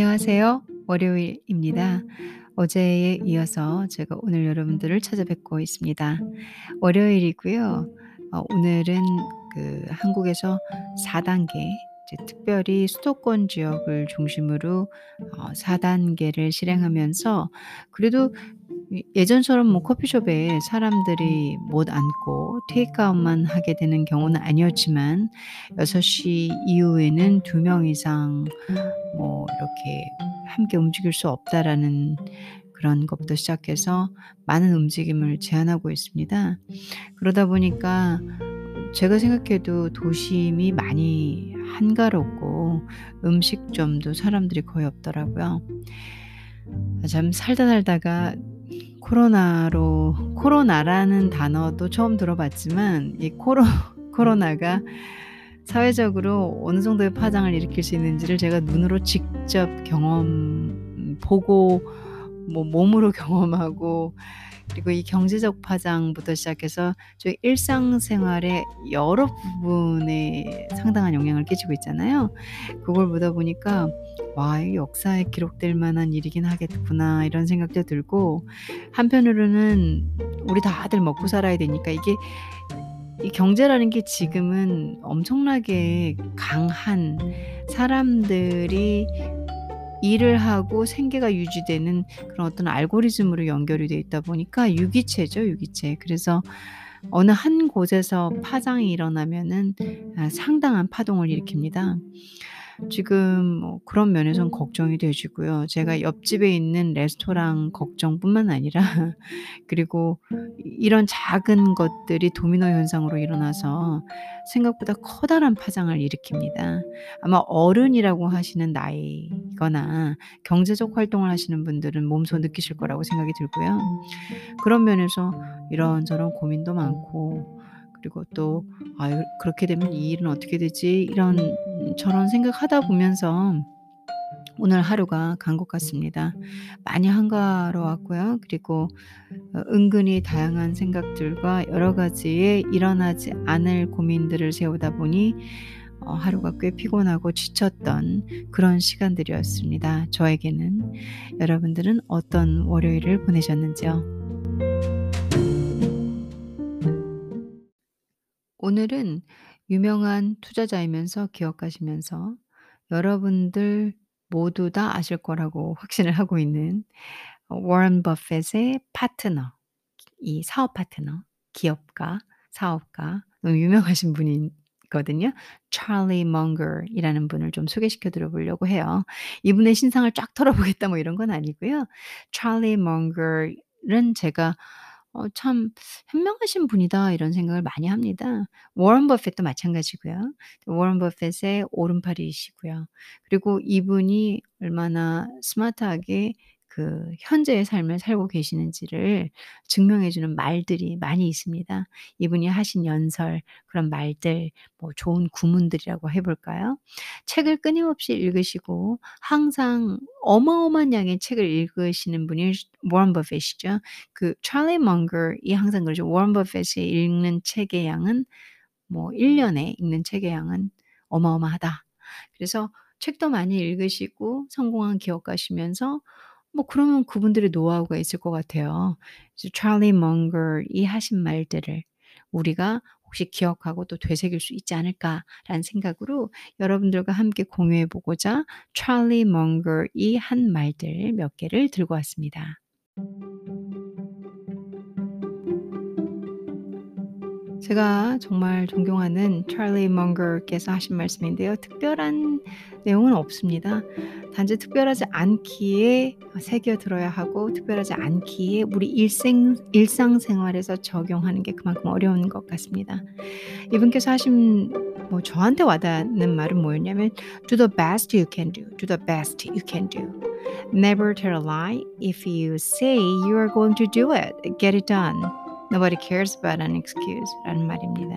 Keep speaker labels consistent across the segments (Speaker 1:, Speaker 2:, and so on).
Speaker 1: 안녕하세요. 월요일입니다. 어제에 이어서 제가 오늘 여러분들을 찾아뵙고 있습니다. 월요일이고요. 어 오늘은 그 한국에서 4 단계 이제 특별히 수도권 지역을 중심으로 어4 단계를 실행하면서 그래도 이 예전처럼 뭐 커피숍에 사람들이 못 앉고 테이크아웃만 하게 되는 경우는 아니었지만 6시 이후에는 2명 이상 뭐 이렇게 함께 움직일 수 없다라는 그런 것부터 시작해서 많은 움직임을 제한하고 있습니다. 그러다 보니까 제가 생각해도 도심이 많이 한가롭고 음식점도 사람들이 거의 없더라고요. 아참 살다 살다가 코로나로 코로나라는 단어도 처음 들어봤지만 이 코로 코로나가 사회적으로 어느 정도의 파장을 일으킬 수 있는지를 제가 눈으로 직접 경험 음 보고 뭐 몸으로 경험하고 그리고 이 경제적 파장부터 시작해서 저희 일상생활의 여러 부분에 상당한 영향을 끼치고 있잖아요. 그걸 보다 보니까 ' 와 이 역사에 기록될 만한 일이긴 하겠구나.' 이런 생각도 들고 한편으로는 우리 다들 먹고 살아야 되니까 이게 이 경제라는 게 지금은 엄청나게 강한 사람들이 일을 하고 생계가 유지되는 그런 어떤 알고리즘으로 연결이 돼 있다 보니까 유기체죠, 유기체. 그래서 어느 한 곳에서 파장이 일어나면은 아 상당한 파동을 일으킵니다. 지금 뭐 그런 면에선 걱정이 되시고요. 제가 옆집에 있는 레스토랑 걱정뿐만 아니라 그리고 이 이런 작은 것들이 도미노 현상으로 일어나서 생각보다 커다란 파장을 일으킵니다. 아마 어른이라고 하시는 나이거나 경제적 활동을 하시는 분들은 몸소 느끼실 거라고 생각이 들고요. 그런 면에서 이런저런 고민도 많고 그리고 또 '아유 그렇게 되면 이 일은 어떻게 되지?' 이런 저런 생각하다 보면서 오늘 하루가 간 것 같습니다. 많이 한가로웠고요. 그리고 어 은근히 다양한 생각들과 여러 가지의 일어나지 않을 고민들을 세우다 보니 어 하루가 꽤 피곤하고 지쳤던 그런 시간들이었습니다, 저에게는. 여러분들은 어떤 월요일을 보내셨는지요? 오늘은 유명한 투자자이면서 기업가시면서 여러분들 모두 다 아실 거라고 확신을 하고 있는 어 워런 버핏의 파트너, 이 사업 파트너, 기업가, 사업가 너무 유명하신 분이 거든요. 찰리 멍거이라는 분을 좀 소개시켜 드려 보려고 해요. 이분의 신상을 쫙 털어보겠다 뭐 이런 건 아니고요. 찰리 멍거는 제가 어 '참 현명하신 분이다.' 이런 생각을 많이 합니다. 워런 버핏도 마찬가지고요. 워런 버핏의 오른팔이시고요. 그리고 이분이 얼마나 스마트하게 그 현재의 삶을 살고 계시는지를 증명해 주는 말들이 많이 있습니다. 이분이 하신 연설 그런 말들 뭐 좋은 구문들이라고 해 볼까요? 책을 끊임없이 읽으시고 항상 어마어마한 양의 책을 읽으시는 분이 워런 버핏이죠. 그 찰리 멍거이 항상 그러죠. "워런 버핏이 읽는 책의 양은 뭐 1 년에 읽는 책의 양은 어마어마하다." 그래서 책도 많이 읽으시고 성공한 기업가시면서 뭐 그러면 그분들의 노하우가 있을 것 같아요. 찰리 멍거이 하신 말들을 우리가 혹시 기억하고 또 되새길 수 있지 않을까라는 생각으로 여러분들과 함께 공유해 보고자 찰리 멍거이 한 말들 몇 개를 들고 왔습니다. 제가 정말 존경하는 찰리 멍거께서 하신 말씀인데요. 특별한 내용은 없습니다. 단지 특별하지 않기에 새겨 들어야 하고 특별하지 않기에 우리 일생 일상생활에서 적용하는 게 그만큼 어려운 것 같습니다. 이분께서 하신 뭐 저한테 와닿는 말은 뭐였냐면 "Do the best you can do. Do the best you can do. Never tell a lie. If you say you are going to do it, get it done. Nobody cares about an excuse."라는 말입니다.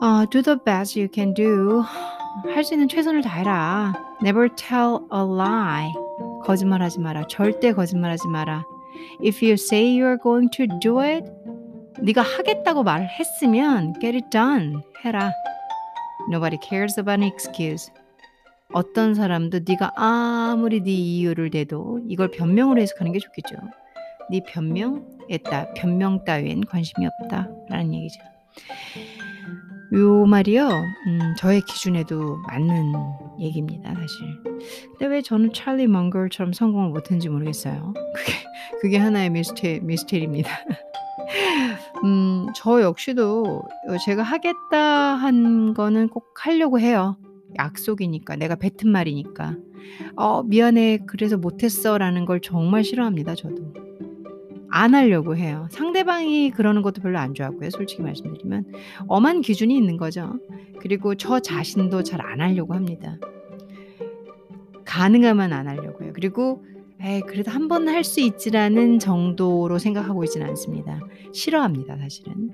Speaker 1: 어 "Do the best you can do." 할 수 있는 최선을 다해라. Never tell a lie. 거짓말하지 마라. 절대 거짓말하지 마라. If you say you are going to do it, 네가 하겠다고 말을 했으면 get it done. 해라. Nobody cares about an excuse. 어떤 사람도 네가 아무리 네 이유를 대도 이걸 변명으로 해석하는 게 좋겠죠. 네 변명에 따 변명 따위엔 관심이 없다라는 얘기죠. 요 말이요. 음 저의 기준에도 맞는 얘기입니다 사실. 근데 왜 저는 찰리 먼거처럼 성공을 못 했는지 모르겠어요. 그게 그게 하나의 미스테 미스테리입니다. 음 저 역시도 어 제가 하겠다 한 거는 꼭 하려고 해요. 약속이니까 내가 뱉은 말이니까. "어 미안해. 그래서 못 했어."라는 걸 정말 싫어합니다 저도. 안 하려고 해요. 상대방이 그러는 것도 별로 안 좋아하고요 솔직히 말씀드리면. 엄한 기준이 있는 거죠. 그리고 저 자신도 잘 안 하려고 합니다. 가능하면 안 하려고 해요. 그리고 '에이 그래도 한 번 할 수 있지.'라는 정도로 생각하고 있지는 않습니다. 싫어합니다 사실은.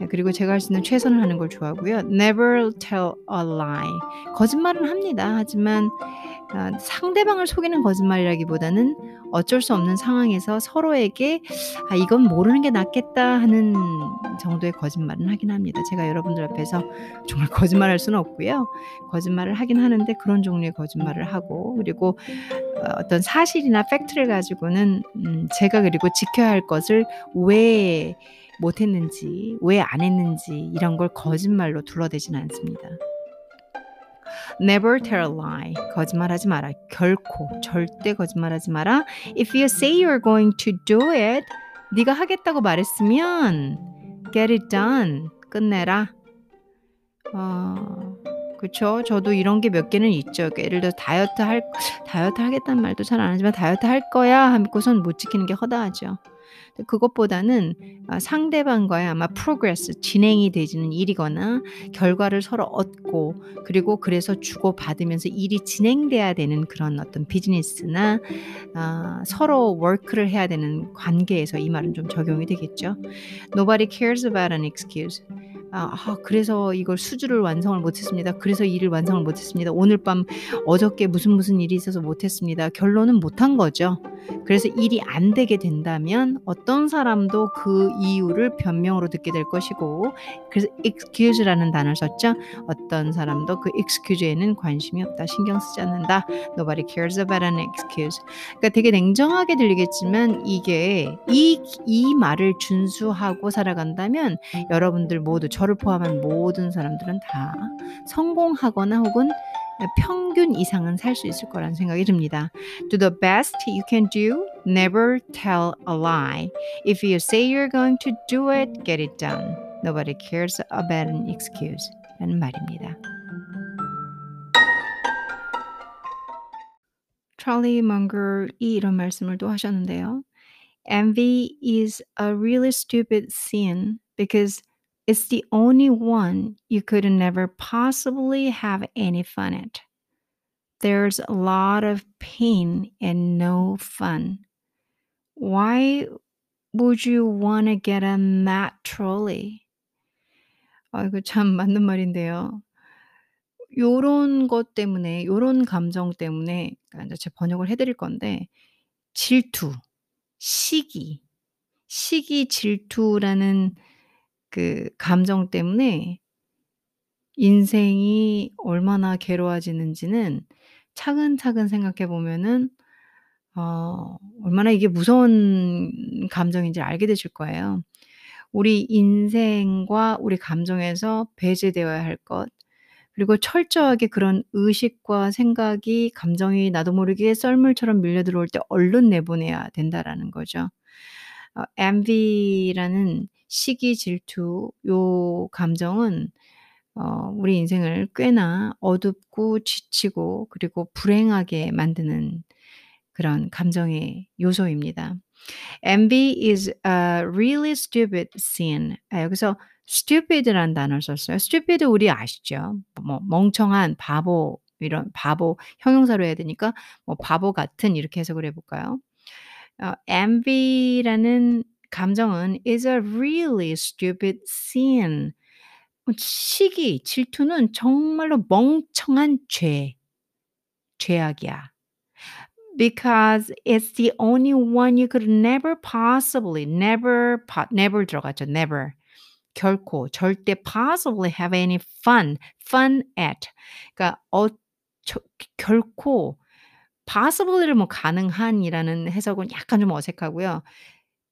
Speaker 1: 예 그리고 제가 할 수 있는 최선을 하는 걸 좋아하고요. Never tell a lie. 거짓말은 합니다. 하지만 어 상대방을 속이는 거짓말이라기보다는 어쩔 수 없는 상황에서 서로에게 '아 이건 모르는 게 낫겠다.' 하는 정도의 거짓말은 하긴 합니다. 제가 여러분들 앞에서 정말 거짓말 할 수는 없고요. 거짓말을 하긴 하는데 그런 종류의 거짓말을 하고 그리고 어 어떤 사실이나 팩트를 가지고는 음 제가 그리고 지켜야 할 것을 왜 못 했는지 왜 안 했는지 이런 걸 거짓말로 둘러대지는 않습니다. Never tell a lie. 거짓말하지 마라. 결코 절대 거짓말하지 마라. If you say you're going to do it, 네가 하겠다고 말했으면 get it done. 끝내라. 어 그쵸. 저도 이런 게 몇 개는 있죠. 예를 들어서 다이어트 할 다이어트 하겠다는 말도 잘 안 하지만 "다이어트 할 거야." 하고선 못 지키는 게 허다하죠. 그것보다는 아 상대방과의 아마 progress 진행이 되지는 일이거나 결과를 서로 얻고 그리고 그래서 주고 받으면서 일이 진행돼야 되는 그런 어떤 비즈니스나 아 서로 work를 해야 되는 관계에서 이 말은 좀 적용이 되겠죠. Nobody cares about an excuse. 아아 그래서 이걸 수주를 완성을 못 했습니다. 그래서 일을 완성을 못 했습니다. 오늘 밤 어저께 무슨 무슨 일이 있어서 못 했습니다. 결론은 못한 거죠. 그래서 일이 안 되게 된다면 어떤 사람도 그 이유를 변명으로 듣게 될 것이고 그래서 excuse라는 단어를 썼죠. 어떤 사람도 그 excuse에는 관심이 없다. 신경 쓰지 않는다. Nobody cares about an excuse. 그러니까 되게 냉정하게 들리겠지만 이게 이 이 말을 준수하고 살아간다면 여러분들 모두 저를 포함한 모든 사람들은 다 성공하거나 혹은 평균 이상은 살 수 있을 거라는 생각이 듭니다. Do the best you can do. Never tell a lie. If you say you're going to do it, get it done. Nobody cares about an excuse. 라는 말입니다. 찰리 먼거이 이런 말씀을 또 하셨는데요. Envy is a really stupid sin because it's the only one you could never possibly have any fun at. There's a lot of pain and no fun. Why would you wanna get a Matt trolley? 아 이거 참 맞는 말인데요. 요런 것 때문에 요런 감정 때문에 그러니까 인제 제가 번역을 해 드릴 건데 질투, 시기, 시기, 질투라는 그 감정 때문에 인생이 얼마나 괴로워지는지는 차근차근 생각해 보면은 어 얼마나 이게 무서운 감정인지를 알게 되실 거예요. 우리 인생과 우리 감정에서 배제되어야 할 것 그리고 철저하게 그런 의식과 생각이 감정이 나도 모르게 썰물처럼 밀려 들어올 때 얼른 내보내야 된다라는 거죠. 어 envy라는 시기, 질투 요 감정은 어 우리 인생을 꽤나 어둡고 지치고 그리고 불행하게 만드는 그런 감정의 요소입니다. Envy is a really stupid sin. 아 여기서 stupid라는 단어를 썼어요. stupid 우리 아시죠? 뭐 멍청한, 바보 이런 바보 형용사로 해야 되니까 뭐 바보 같은 이렇게 해석을 해 볼까요? 어 envy라는 감정은 is a really stupid sin. 어 시기, 질투는 정말로 멍청한 죄. 죄악이야. Because it's the only one you could never possibly never never 들어갔죠. never. 결코 절대 possibly have any fun, fun at. 그러니까 저 결코 possibly를 뭐 가능한이라는 해석은 약간 좀 어색하고요.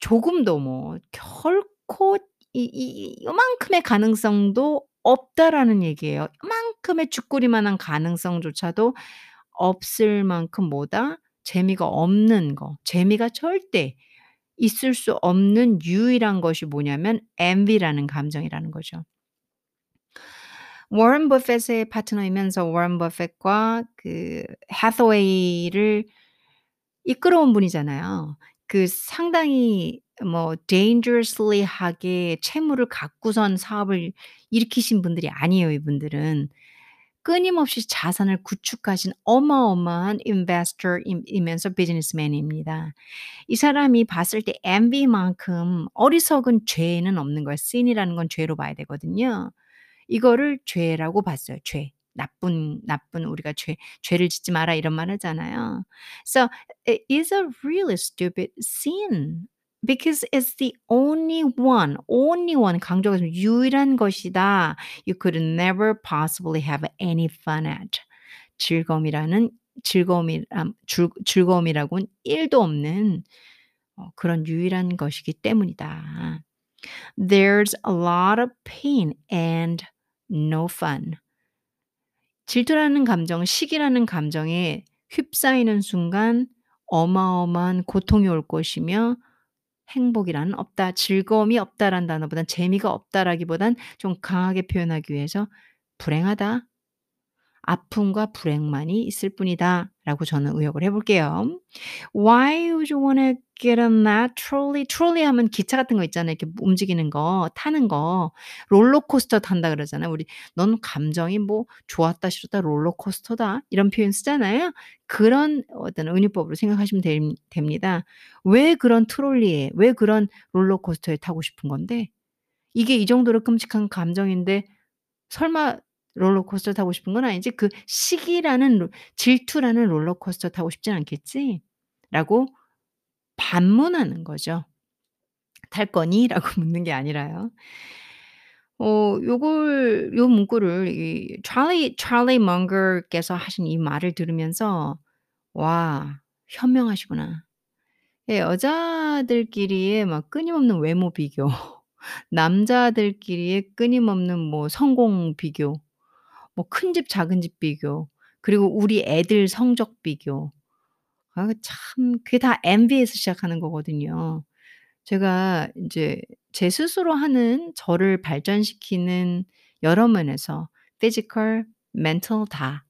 Speaker 1: 조금도 뭐 결코 이이 요만큼의 가능성도 없다라는 얘기예요. 요만큼의 쭈꾸리만한 가능성조차도 없을 만큼 뭐다? 재미가 없는 거. 재미가 절대 있을 수 없는 유일한 것이 뭐냐면 envy라는 감정이라는 거죠. 워런 버핏의 파트너이면서 워런 버핏과 그 해서웨이를 이끌어온 분이잖아요. 그 상당히 뭐 dangerously하게 채무를 갖고선 사업을 일으키신 분들이 아니에요, 이분들은. 끊임없이 자산을 구축하신 어마어마한 investor 임 이면서 비즈니스맨입니다. 이 사람이 봤을 때 envy만큼 어리석은 죄는 없는 거예요. sin이라는 건 죄로 봐야 되거든요. 이거를 죄라고 봤어요. 죄. 나쁜 나쁜 우리가 죄 죄를 짓지 마라 이런 말 하잖아요. So it is a really stupid sin because it's the only one, only one 강조가 좀 유일한 것이다. You could never possibly have any fun at. 즐거움이라는 즐거움이 아즐 즐거움이라고는 1도 없는 어 그런 유일한 것이기 때문이다. There's a lot of pain and no fun. 질투라는 감정, 시기라는 감정에 휩싸이는 순간 어마어마한 고통이 올 것이며 행복이란 없다, 즐거움이 없다라는 단어보단 재미가 없다라기보단 좀 강하게 표현하기 위해서 불행하다. 아픔과 불행만이 있을 뿐이다 라고 저는 의역을 해 볼게요. Why would you wanna get on that trolley? trolley 하면 기차 같은 거 있잖아요. 이렇게 움직이는 거, 타는 거. 롤러코스터 탄다 그러잖아요. 우리 "넌 감정이 뭐 좋았다 싫었다 롤러코스터다." 이런 표현 쓰잖아요. 그런 어떤 은유법으로 생각하시면 됨 됩니다. 왜 그런 트롤리에 왜 그런 롤러코스터에 타고 싶은 건데 이게 이 정도로 끔찍한 감정인데 설마 롤러코스터 타고 싶은 건 아니지 그 시기라는 롤 질투라는 롤러코스터 타고 싶진 않겠지? 라고 반문하는 거죠. "탈 거니?" 라고 묻는 게 아니라요. 어 요걸 요 문구를 이 찰리 찰리 멍거께서 하신 이 말을 들으면서 '와 현명하시구나.' 예 여자들끼리의 막 끊임없는 외모 비교, 남자들끼리의 끊임없는 뭐 성공 비교, 뭐 큰 집 작은 집 비교, 그리고 우리 애들 성적 비교. 아 참 그게 다 envy에서 시작하는 거거든요. 제가 인제 제 스스로 하는 저를 발전시키는 여러 면에서 physical, mental 다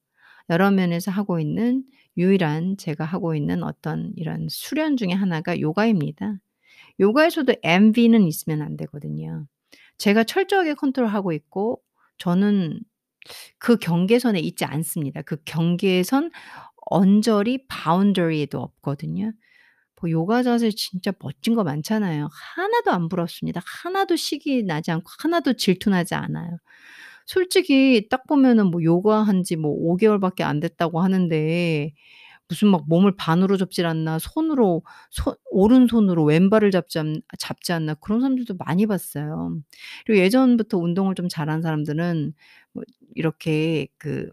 Speaker 1: 여러 면에서 하고 있는 유일한 제가 하고 있는 어떤 이런 수련 중에 하나가 요가입니다. 요가에서도 envy는 있으면 안 되거든요. 제가 철저하게 컨트롤하고 있고 저는 그 경계선에 있지 않습니다. 그 경계선 언저리 바운더리에도 없거든요. 뭐 요가 자세 진짜 멋진 거 많잖아요. 하나도 안 부럽습니다. 하나도 식이 나지 않고 하나도 질투나지 않아요. 솔직히 딱 보면은 뭐 요가한 지 뭐 5 개월밖에 안 됐다고 하는데 무슨 막 몸을 반으로 접질 않나 손으로 손 오른손으로 왼발을 잡지 않 잡지 않나 그런 사람들도 많이 봤어요. 그리고 예전부터 운동을 좀 잘하는 사람들은 뭐 이렇게 그다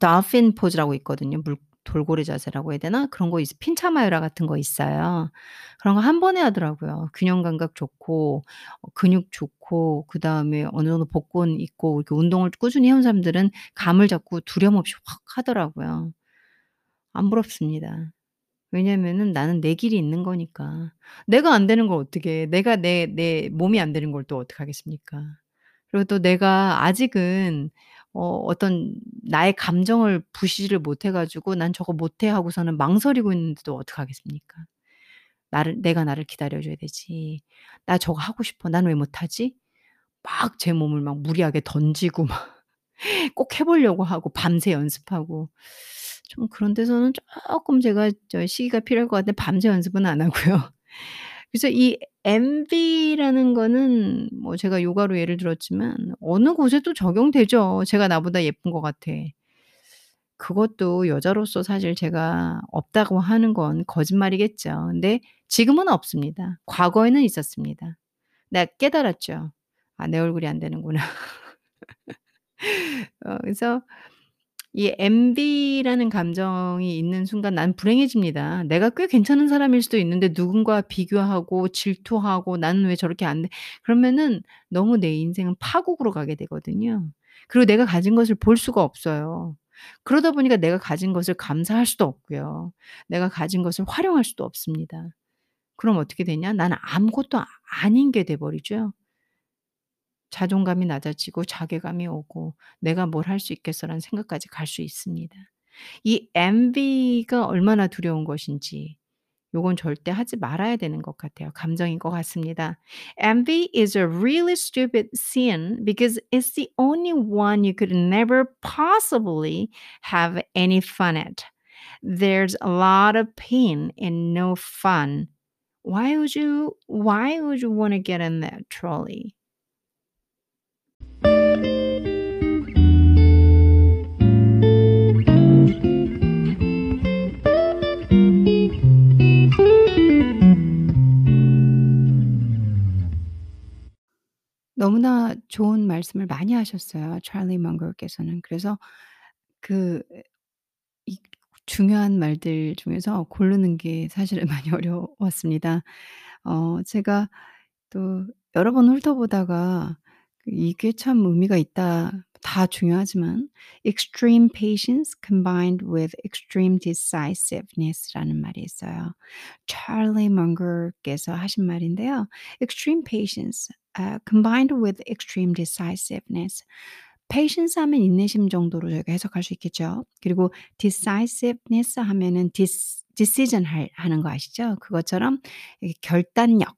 Speaker 1: dolphin pose라고 있거든요. 물 돌고래 자세라고 해야 되나? 그런 거 핀차마요라 같은 거 있어요. 그런 거 한 번에 하더라고요. 균형 감각 좋고 어 근육 좋고 그 다음에 어느 정도 복근 있고 이렇게 운동을 꾸준히 해온 사람들은 감을 잡고 두려움 없이 확 하더라고요. 안 부럽습니다. 왜냐면은 나는 내 길이 있는 거니까. 내가 안 되는 걸 어떻게 해. 내가 내 내 몸이 안 되는 걸 또 어떡하겠습니까. 그리고 또 내가 아직은 어 어떤 나의 감정을 부시지를 못 해 가지고 '난 저거 못해.' 하고서는 망설이고 있는데도 어떡하겠습니까. 나를 내가 나를 기다려 줘야 되지. '나 저거 하고 싶어. 난 왜 못하지?' 막 제 몸을 막 무리하게 던지고 막 꼭 해 보려고 하고 밤새 연습하고 좀 그런 데서는 쪼끔 제가 저 시기가 필요할 것 같은데 밤새 연습은 안 하고요. 그래서 이 envy라는 거는 뭐 제가 요가로 예를 들었지만 어느 곳에도 적용되죠. 제가 나보다 예쁜 것 같아. 그것도 여자로서 사실 제가 없다고 하는 건 거짓말이겠죠. 근데 지금은 없습니다. 과거에는 있었습니다. 내가 깨달았죠. '아 내 얼굴이 안 되는구나.' 어 그래서 이 envy라는 감정이 있는 순간 난 불행해집니다. 내가 꽤 괜찮은 사람일 수도 있는데 누군가와 비교하고 질투하고 '나는 왜 저렇게 안 돼?' 그러면은 너무 내 인생은 파국으로 가게 되거든요. 그리고 내가 가진 것을 볼 수가 없어요. 그러다 보니까 내가 가진 것을 감사할 수도 없고요. 내가 가진 것을 활용할 수도 없습니다. 그럼 어떻게 되냐? 나는 아무것도 아닌 게 돼 버리죠. 자존감이 낮아지고 자괴감이 오고 '내가 뭘 할 수 있겠어.'라는 생각까지 갈 수 있습니다. 이 envy가 얼마나 두려운 것인지 요건 절대 하지 말아야 되는 것 같아요. 감정인 것 같습니다. Envy is a really stupid sin because it's the only one you could never possibly have any fun at. There's a lot of pain and no fun. Why would you why would you wanna get in that trolley? 너무나 좋은 말씀을 많이 하셨어요 찰리 먼거께서는. 그래서 그 이 중요한 말들 중에서 고르는 게 사실은 많이 어려웠습니다. 어 제가 또 여러 번 훑어보다가 그' 이게 참 의미가 있다.' 다 중요하지만 extreme patience combined with extreme decisiveness라는 말이 있어요. 찰리 먼거께서 하신 말인데요. extreme patience 아 combined with extreme decisiveness. patience 하면 인내심 정도로 저희가 해석할 수 있겠죠. 그리고 decisiveness 하면은 dis decision 할 하는 거 아시죠? 그것처럼 이 결단력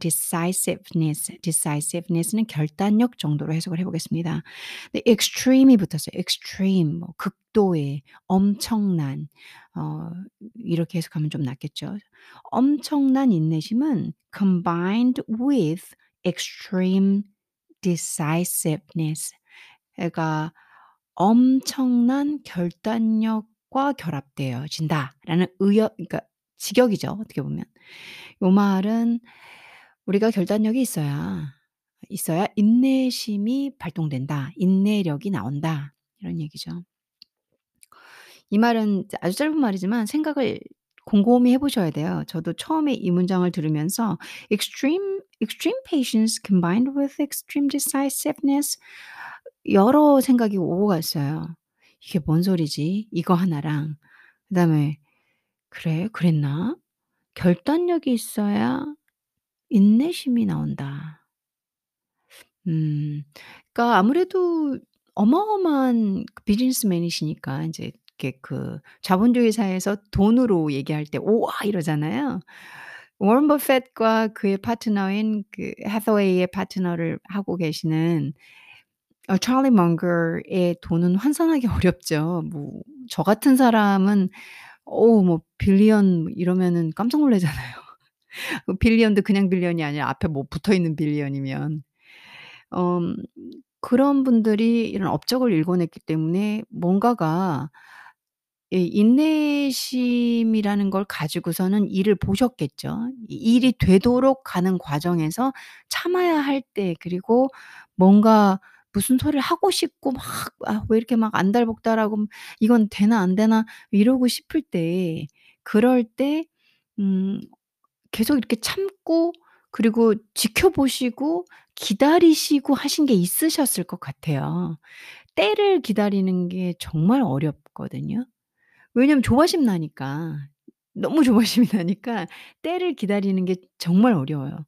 Speaker 1: decisiveness, decisiveness는 결단력 정도로 해석을 해 보겠습니다. 근데 extreme이 붙었어요. extreme 뭐 극도의, 엄청난 어 이렇게 해석하면 좀 낫겠죠. 엄청난 인내심은 combined with extreme decisiveness 그러니까 엄청난 결단력과 결합되어진다라는 의역 그러니까 직역이죠 어떻게 보면. 요 말은 우리가 결단력이 있어야 있어야 인내심이 발동된다. 인내력이 나온다. 이런 얘기죠. 이 말은 아주 짧은 말이지만 생각을 곰곰이 해 보셔야 돼요. 저도 처음에 이 문장을 들으면서 extreme extreme patience combined with extreme decisiveness 여러 생각이 오고 갔어요. '이게 뭔 소리지?' 이거 하나랑 그다음에 '그래? 그랬나? 결단력이 있어야 인내심이 나온다.' 음. 그러니까 아무래도 어마어마한 그 비즈니스맨이시니까 인제 이렇게 그 자본주의 사회에서 돈으로 얘기할 때 "우와." 이러잖아요. 워런 버핏과 그의 파트너인 그 해서웨이의 파트너를 하고 계시는 어 찰리 먼거의 돈은 환산하기 어렵죠. 뭐 저 같은 사람은 어우 뭐 빌리언 이러면은 깜짝 놀라잖아요. 그 빌리언도 그냥 빌리언이 아니라 앞에 뭐 붙어 있는 빌리언이면. 음 그런 분들이 이런 업적을 일궈냈기 때문에 뭔가가 이 인내심이라는 걸 가지고서는 일을 보셨겠죠. 이 일이 되도록 가는 과정에서 참아야 할 때 그리고 뭔가 무슨 소리를 하고 싶고 막 '아 왜 이렇게 막 안달복달하고 이건 되나 안 되나?' 이러고 싶을 때 그럴 때 음 계속 이렇게 참고 그리고 지켜보시고 기다리시고 하신 게 있으셨을 것 같아요. 때를 기다리는 게 정말 어렵거든요. 왜냐면 조바심 나니까. 너무 조바심이 나니까 때를 기다리는 게 정말 어려워요.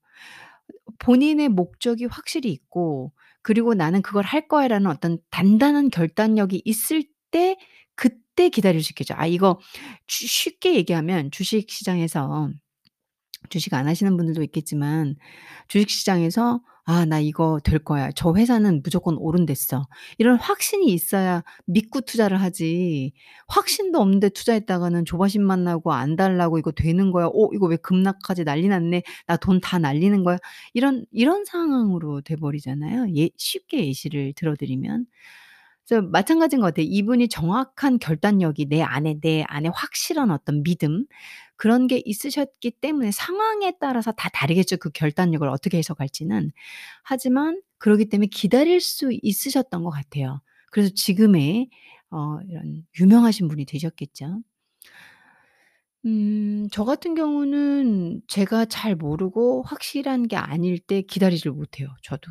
Speaker 1: 본인의 목적이 확실히 있고 그리고 '나는 그걸 할 거야.'라는 어떤 단단한 결단력이 있을 때 그때 기다릴 수 있겠죠. 아 이거 쉬 쉽게 얘기하면 주식 시장에서 주식 안 하시는 분들도 있겠지만 주식 시장에서 '아 나 이거 될 거야. 저 회사는 무조건 오른댔어.' 이런 확신이 있어야 믿고 투자를 하지 확신도 없는데 투자했다가는 조바심만 나고 '안 달라고 이거 되는 거야. 어 이거 왜 급락하지? 난리 났네. 나 돈 다 날리는 거야.' 이런 이런 상황으로 돼 버리잖아요 예 쉽게 예시를 들어 드리면. 그래서 마찬가지인 것 같아요. 이분이 정확한 결단력이 내 안에 내 안에 확실한 어떤 믿음 그런 게 있으셨기 때문에 상황에 따라서 다 다르겠죠 그 결단력을 어떻게 해석할지는. 하지만 그러기 때문에 기다릴 수 있으셨던 것 같아요. 그래서 지금의 어 이런 유명하신 분이 되셨겠죠. 음 저 같은 경우는 제가 잘 모르고 확실한 게 아닐 때 기다리질 못해요 저도.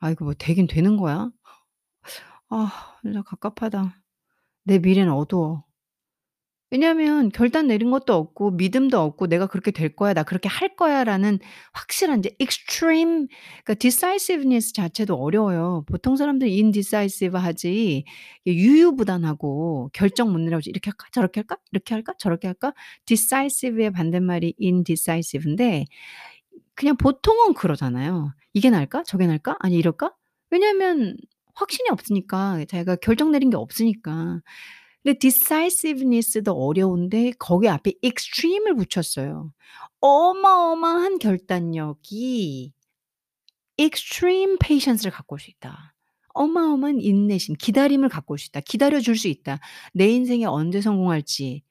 Speaker 1: '아 이거 뭐 되긴 되는 거야?' 아 진짜 갑갑하다. 내 미래는 어두워. 왜냐하면 결단 내린 것도 없고 믿음도 없고 '내가 그렇게 될 거야. 나 그렇게 할 거야.'라는 확실한 이제 extreme 그러니까 decisiveness 자체도 어려워요. 보통 사람들이 indecisive 하지 이 유유부단하고 결정 못 내려고 '이렇게 할까? 저렇게 할까? 이렇게 할까? 저렇게 할까?' decisive의 반대말이 indecisive인데 그냥 보통은 그러잖아요. '이게 나을까? 저게 나을까? 아니 이럴까?' 왜냐하면 확신이 없으니까. 자기가 결정 내린 게 없으니까. 근데 decisiveness도 어려운데 거기 앞에 extreme을 붙였어요. 어마어마한 결단력이 extreme patience를 갖고 올 수 있다. 어마어마한 인내심, 기다림을 갖고 올 수 있다. 기다려 줄 수 있다. 내 인생에 언제 성공할지.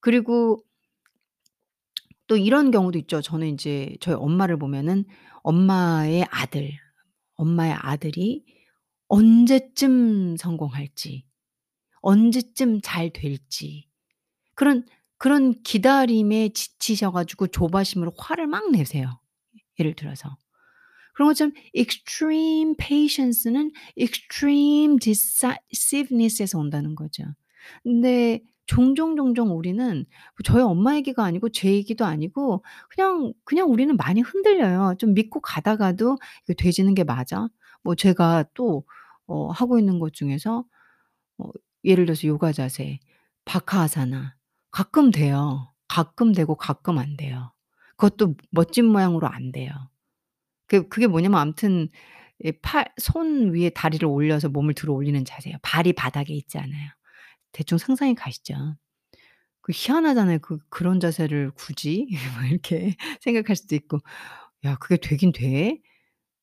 Speaker 1: 그리고 또 이런 경우도 있죠. 저는 인제 저희 엄마를 보면은 엄마의 아들, 엄마의 아들이 언제쯤 성공할지, 언제쯤 잘 될지 그런 그런 기다림에 지치셔 가지고 조바심으로 화를 막 내세요 예를 들어서. 그런 것처럼 extreme patience는 extreme decisiveness에서 온다는 거죠. 근데 종종 종종 우리는 저희 엄마 얘기가 아니고 제 얘기도 아니고 그냥 그냥 우리는 많이 흔들려요. 좀 믿고 가다가도 '되지는 게 맞아?' 뭐 제가 또 어 하고 있는 것 중에서 어 예를 들어서 요가 자세, 바카아사나 가끔 돼요. 가끔 되고 가끔 안 돼요. 그것도 멋진 모양으로 안 돼요. 그 그게 뭐냐면 아무튼 이팔손 위에 다리를 올려서 몸을 들어 올리는 자세예요. 발이 바닥에 있지 않아요. 대충 상상이 가시죠? 그 희한하잖아요. 그 '그런 자세를 굳이?' 막 이렇게 생각할 수도 있고 '야 그게 되긴 돼?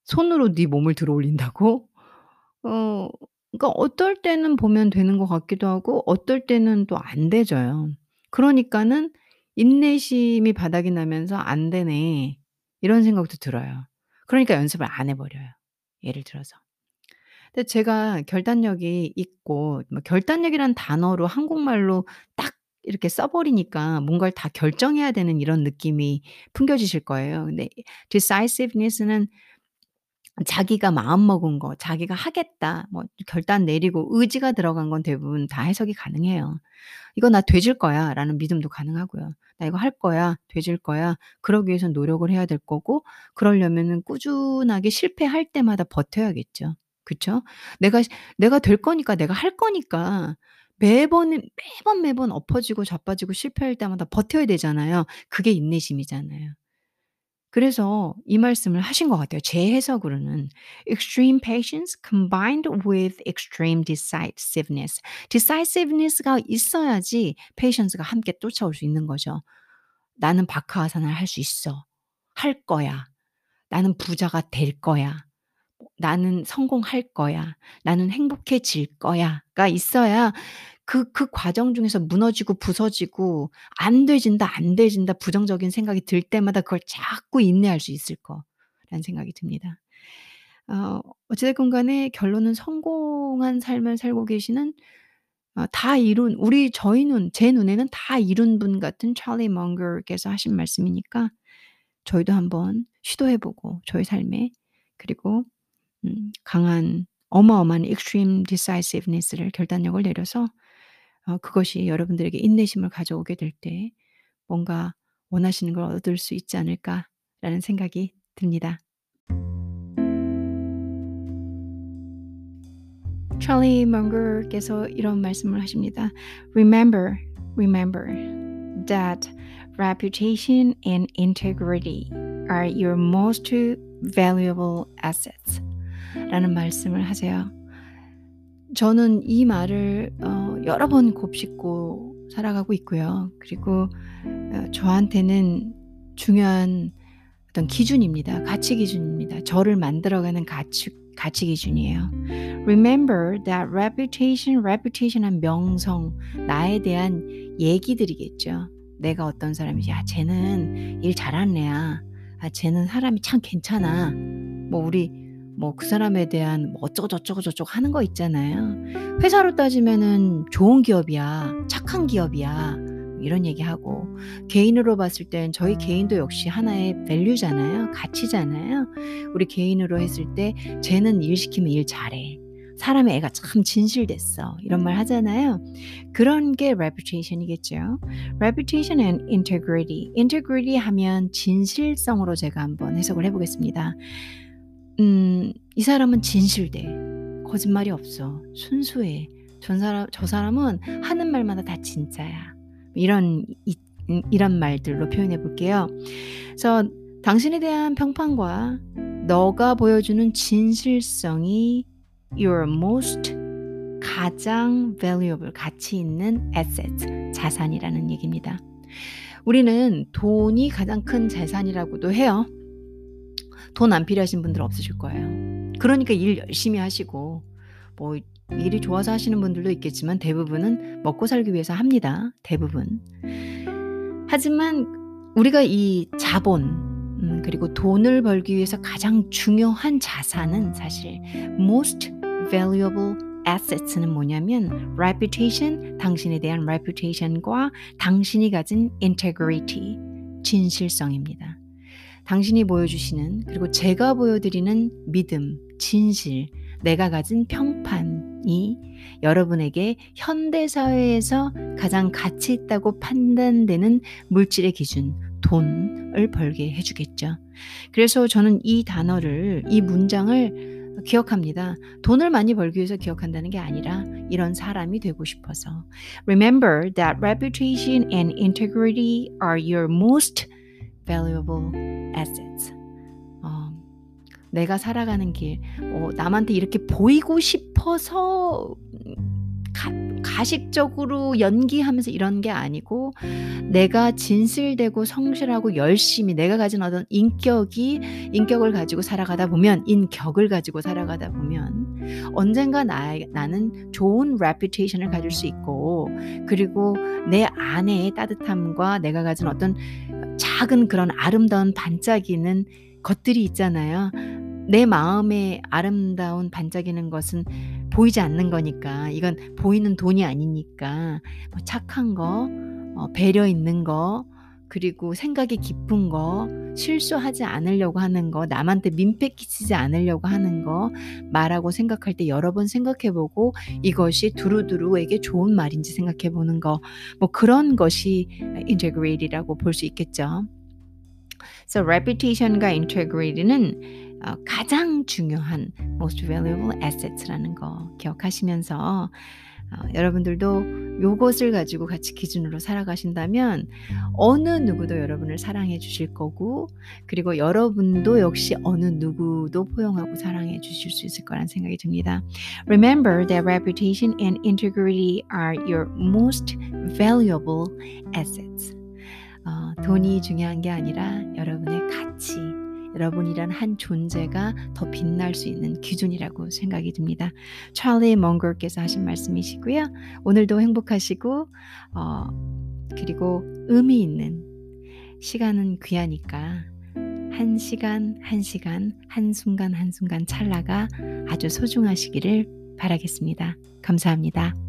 Speaker 1: 손으로 네 몸을 들어 올린다고?' 어 그러니까 어떨 때는 보면 되는 것 같기도 하고 어떨 때는 또 안 되져요. 그러니까는 '인내심이 바닥이 나면서 안 되네.' 이런 생각도 들어요. 그러니까 연습을 안 해 버려요 예를 들어서. 근데 제가 결단력이 있고 뭐 결단력이라는 단어로 한국말로 딱 이렇게 써 버리니까 뭔가를 다 결정해야 되는 이런 느낌이 풍겨지실 거예요. 근데 decisiveness는 자기가 마음먹은 거, 자기가 하겠다 뭐 결단 내리고 의지가 들어간 건 대부분 다 해석이 가능해요. '이거 나 되질 거야.'라는 믿음도 가능하고요. '나 이거 할 거야. 되질 거야.' 그러기 위해선 노력을 해야 될 거고 그러려면은 꾸준하게 실패할 때마다 버텨야겠죠. 그쵸? 내가 내가 될 거니까 내가 할 거니까 매번은 매번 매번 엎어지고 자빠지고 실패할 때마다 버텨야 되잖아요. 그게 인내심이잖아요. 그래서 이 말씀을 하신 것 같아요 제 해석으로는. extreme patience combined with extreme decisiveness. decisiveness가 있어야지 patience가 함께 쫓아올 수 있는 거죠. '나는 바카아사나를 할수 있어. 할 거야. 나는 부자가 될 거야. 나는 성공할 거야. 나는 행복해질 거야.'가 있어야 그 그 과정 중에서 무너지고 부서지고 '안 되진다, 안 되진다.' 부정적인 생각이 들 때마다 그걸 자꾸 인내할 수 있을 거라는 생각이 듭니다. 어 어찌 됐건 간에 결론은 성공한 삶을 살고 계시는 어 다 이룬 우리 저희 눈 제 눈에는 다 이룬 분 같은 찰리 먼거께서 하신 말씀이니까 저희도 한번 시도해 보고 저희 삶에 그리고 음 강한 어마어마한 extreme decisiveness를 결단력을 내려서 어 그것이 여러분들에게 인내심을 가져오게 될 때 뭔가 '원하시는 걸 얻을 수 있지 않을까.'라는 생각이 듭니다. 찰리 먼거께서 이런 말씀을 하십니다. "Remember, remember that reputation and integrity are your most valuable assets." 라는 말씀을 하세요. 저는 이 말을 어 여러 번 곱씹고 살아가고 있고요. 그리고 어 저한테는 중요한 어떤 기준입니다. 가치 기준입니다. 저를 만들어가는 가치 가치 기준이에요. Remember that reputation, reputation은 명성, 나에 대한 얘기들이겠죠. 내가 어떤 사람이지. '아 쟤는 일 잘하는 애야. 아 쟤는 사람이 참 괜찮아.' 뭐 우리 뭐 그 사람에 대한 뭐 어쩌고 저쩌고 하는 거 있잖아요. 회사로 따지면은 좋은 기업이야. 착한 기업이야. 이런 얘기하고 개인으로 봤을 땐 저희 개인도 역시 하나의 밸류잖아요. 가치잖아요. 우리 개인으로 했을 때 쟤는 일 시키면 일 잘해. 사람의 애가 참 진실됐어. 이런 말 하잖아요. 그런 게 reputation이겠죠. reputation and integrity. integrity 하면 진실성으로 제가 한번 해석을 해보겠습니다. 음, 이 사람은 진실돼. 거짓말이 없어. 순수해. 저 사람, 저 사람은 하는 말마다 다 진짜야. 이런, 이, 이런 말들로 표현해 볼게요. 그래서 당신에 대한 평판과 너가 보여주는 진실성이 your most 가장 valuable 가치 있는 asset 자산이라는 얘기입니다. 우리는 돈이 가장 큰 재산이라고도 해요. 돈 안 필요하신 분들 없으실 거예요. 그러니까 일 열심히 하시고 뭐 일이 좋아서 하시는 분들도 있겠지만 대부분은 먹고 살기 위해서 합니다. 대부분. 하지만 우리가 이 자본 음, 그리고 돈을 벌기 위해서 가장 중요한 자산은 사실 most valuable assets는 뭐냐면 reputation, 당신에 대한 reputation과 당신이 가진 integrity, 진실성입니다. 당신이 보여주시는 그리고 제가 보여드리는 믿음, 진실, 내가 가진 평판이 여러분에게 현대사회에서 가장 가치 있다고 판단되는 물질의 기준, 돈을 벌게 해주겠죠. 그래서 저는 이 단어를, 이 문장을 기억합니다. 돈을 많이 벌기 위해서 기억한다는 게 아니라 이런 사람이 되고 싶어서. Remember that reputation and integrity are your most valuable assets. 어, 내가 살아가는 길, 어, 남한테 이렇게 보이고 싶어서 가, 가식적으로 연기하면서 이런 게 아니고 내가 진실되고 성실하고 열심히 내가 가진 어떤 인격이 인격을 가지고 살아가다 보면 인격을 가지고 살아가다 보면 언젠가 나, 나는 좋은 reputation을 가질 수 있고 그리고 내 안에 따뜻함과 내가 가진 어떤 작은 그런 아름다운 반짝이는 것들이 있잖아요. 내 마음에 아름다운 반짝이는 것은 보이지 않는 거니까 이건 보이는 돈이 아니니까 뭐 착한 거, 어, 배려 있는 거, 그리고 생각이 깊은 거, 실수하지 않으려고 하는 거, 남한테 민폐 끼치지 않으려고 하는 거 말하고 생각할 때 여러 번 생각해 보고 이것이 두루두루에게 좋은 말인지 생각해 보는 거, 뭐 그런 것이 integrity라고 볼 수 있겠죠. So reputation과 integrity는 어, 가장 중요한 most valuable assets라는 거 기억하시면서 어, 여러분들도 요것을 가지고 같이 기준으로 살아가신다면 어느 누구도 여러분을 사랑해 주실 거고 그리고 여러분도 역시 어느 누구도 포용하고 사랑해 주실 수 있을 거란 생각이 듭니다. Remember that reputation and integrity are your most valuable assets. 어, 돈이 중요한 게 아니라 여러분의 가치, 여러분이란 한 존재가 더 빛날 수 있는 기준이라고 생각이 듭니다. 찰리 몽걸께서 하신 말씀이시고요. 오늘도 행복하시고 어, 그리고 의미 있는 시간은 귀하니까 한 시간 한 시간 한 순간 한 순간 찰나가 아주 소중하시기를 바라겠습니다. 감사합니다.